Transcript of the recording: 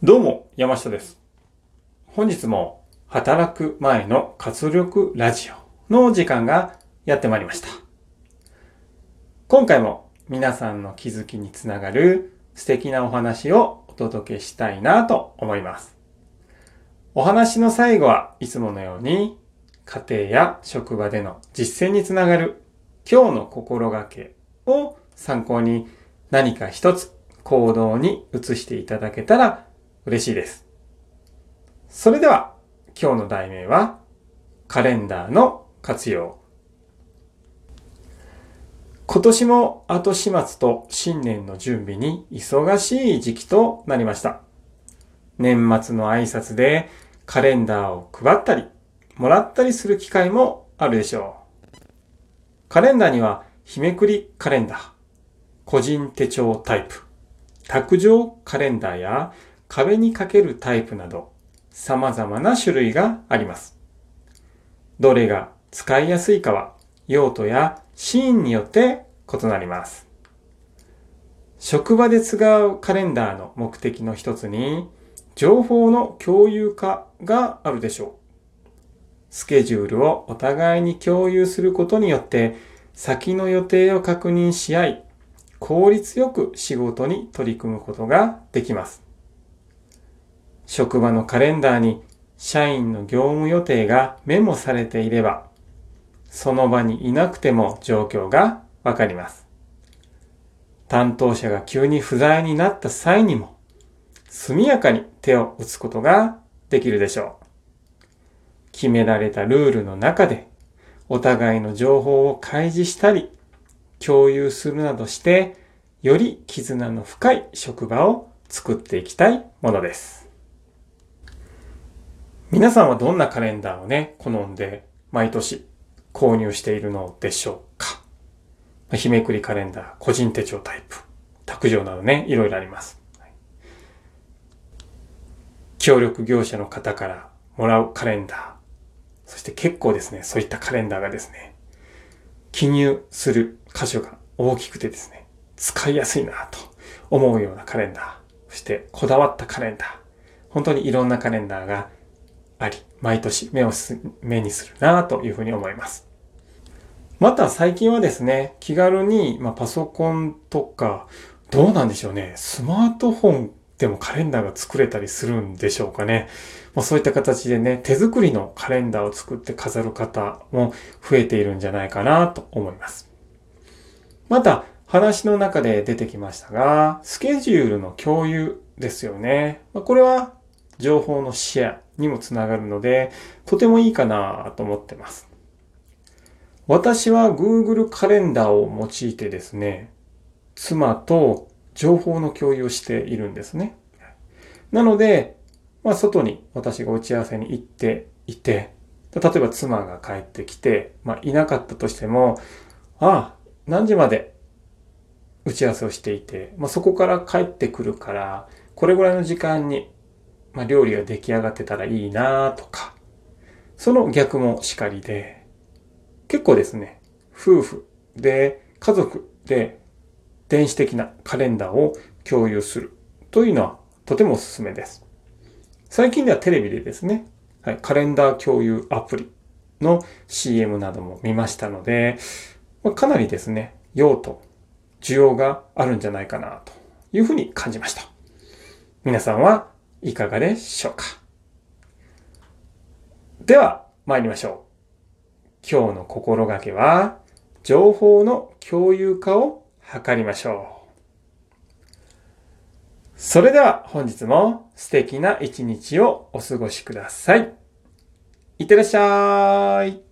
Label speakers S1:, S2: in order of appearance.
S1: どうも、山下です。本日も働く前の活力ラジオの時間がやってまいりました。今回も皆さんの気づきにつながる素敵なお話をお届けしたいなと思います。お話の最後はいつものように家庭や職場での実践につながる今日の心がけを参考に何か一つ行動に移していただけたら嬉しいです。それでは今日の題名はカレンダーの活用。今年も後始末と新年の準備に忙しい時期となりました。年末の挨拶でカレンダーを配ったり、もらったりする機会もあるでしょう。カレンダーには日めくりカレンダー、個人手帳タイプ、卓上カレンダーや壁にかけるタイプなど様々な種類があります。どれが使いやすいかは用途やシーンによって異なります。職場で使うカレンダーの目的の一つに情報の共有化があるでしょう。スケジュールをお互いに共有することによって先の予定を確認し合い効率よく仕事に取り組むことができます。職場のカレンダーに社員の業務予定がメモされていれば、その場にいなくても状況がわかります。担当者が急に不在になった際にも、速やかに手を打つことができるでしょう。決められたルールの中で、お互いの情報を開示したり、共有するなどして、より絆の深い職場を作っていきたいものです。皆さんはどんなカレンダーをね、好んで毎年購入しているのでしょうか？日めくりカレンダー、個人手帳タイプ、卓上などね、いろいろあります。協力業者の方からもらうカレンダー、そして結構ですね、そういったカレンダーがですね、記入する箇所が大きくてですね、使いやすいなと思うようなカレンダー、そしてこだわったカレンダー、本当にいろんなカレンダーがあり、毎年目をす目にするなというふうに思います。また最近はですね、気軽に、まあ、パソコンとか、どうなんでしょうね、スマートフォンでもカレンダーが作れたりするんでしょうかね。まあ、そういった形でね、手作りのカレンダーを作って飾る方も増えているんじゃないかなと思います。また、話の中で出てきましたが、スケジュールの共有ですよね。まあ、これは情報のシェアにもつながるので、とてもいいかなと思ってます。私は Google カレンダーを用いてですね、妻と情報の共有をしているんですね。なので、まあ、外に私が打ち合わせに行っていて、例えば妻が帰ってきて、まあ、いなかったとしても、ああ、何時まで打ち合わせをしていて、まあ、そこから帰ってくるから、これぐらいの時間に、まあ、料理が出来上がってたらいいなとか、その逆もしかりで、結構ですね、夫婦で、家族で、電子的なカレンダーを共有するというのはとてもおすすめです。最近ではテレビでですね、はい、カレンダー共有アプリの CM なども見ましたので、まあ、かなりですね、用途、需要があるんじゃないかなというふうに感じました。皆さんはいかがでしょうか？では、参りましょう。今日の心がけは、情報の共有化を図りましょう。それでは本日も素敵な一日をお過ごしください。いってらっしゃい。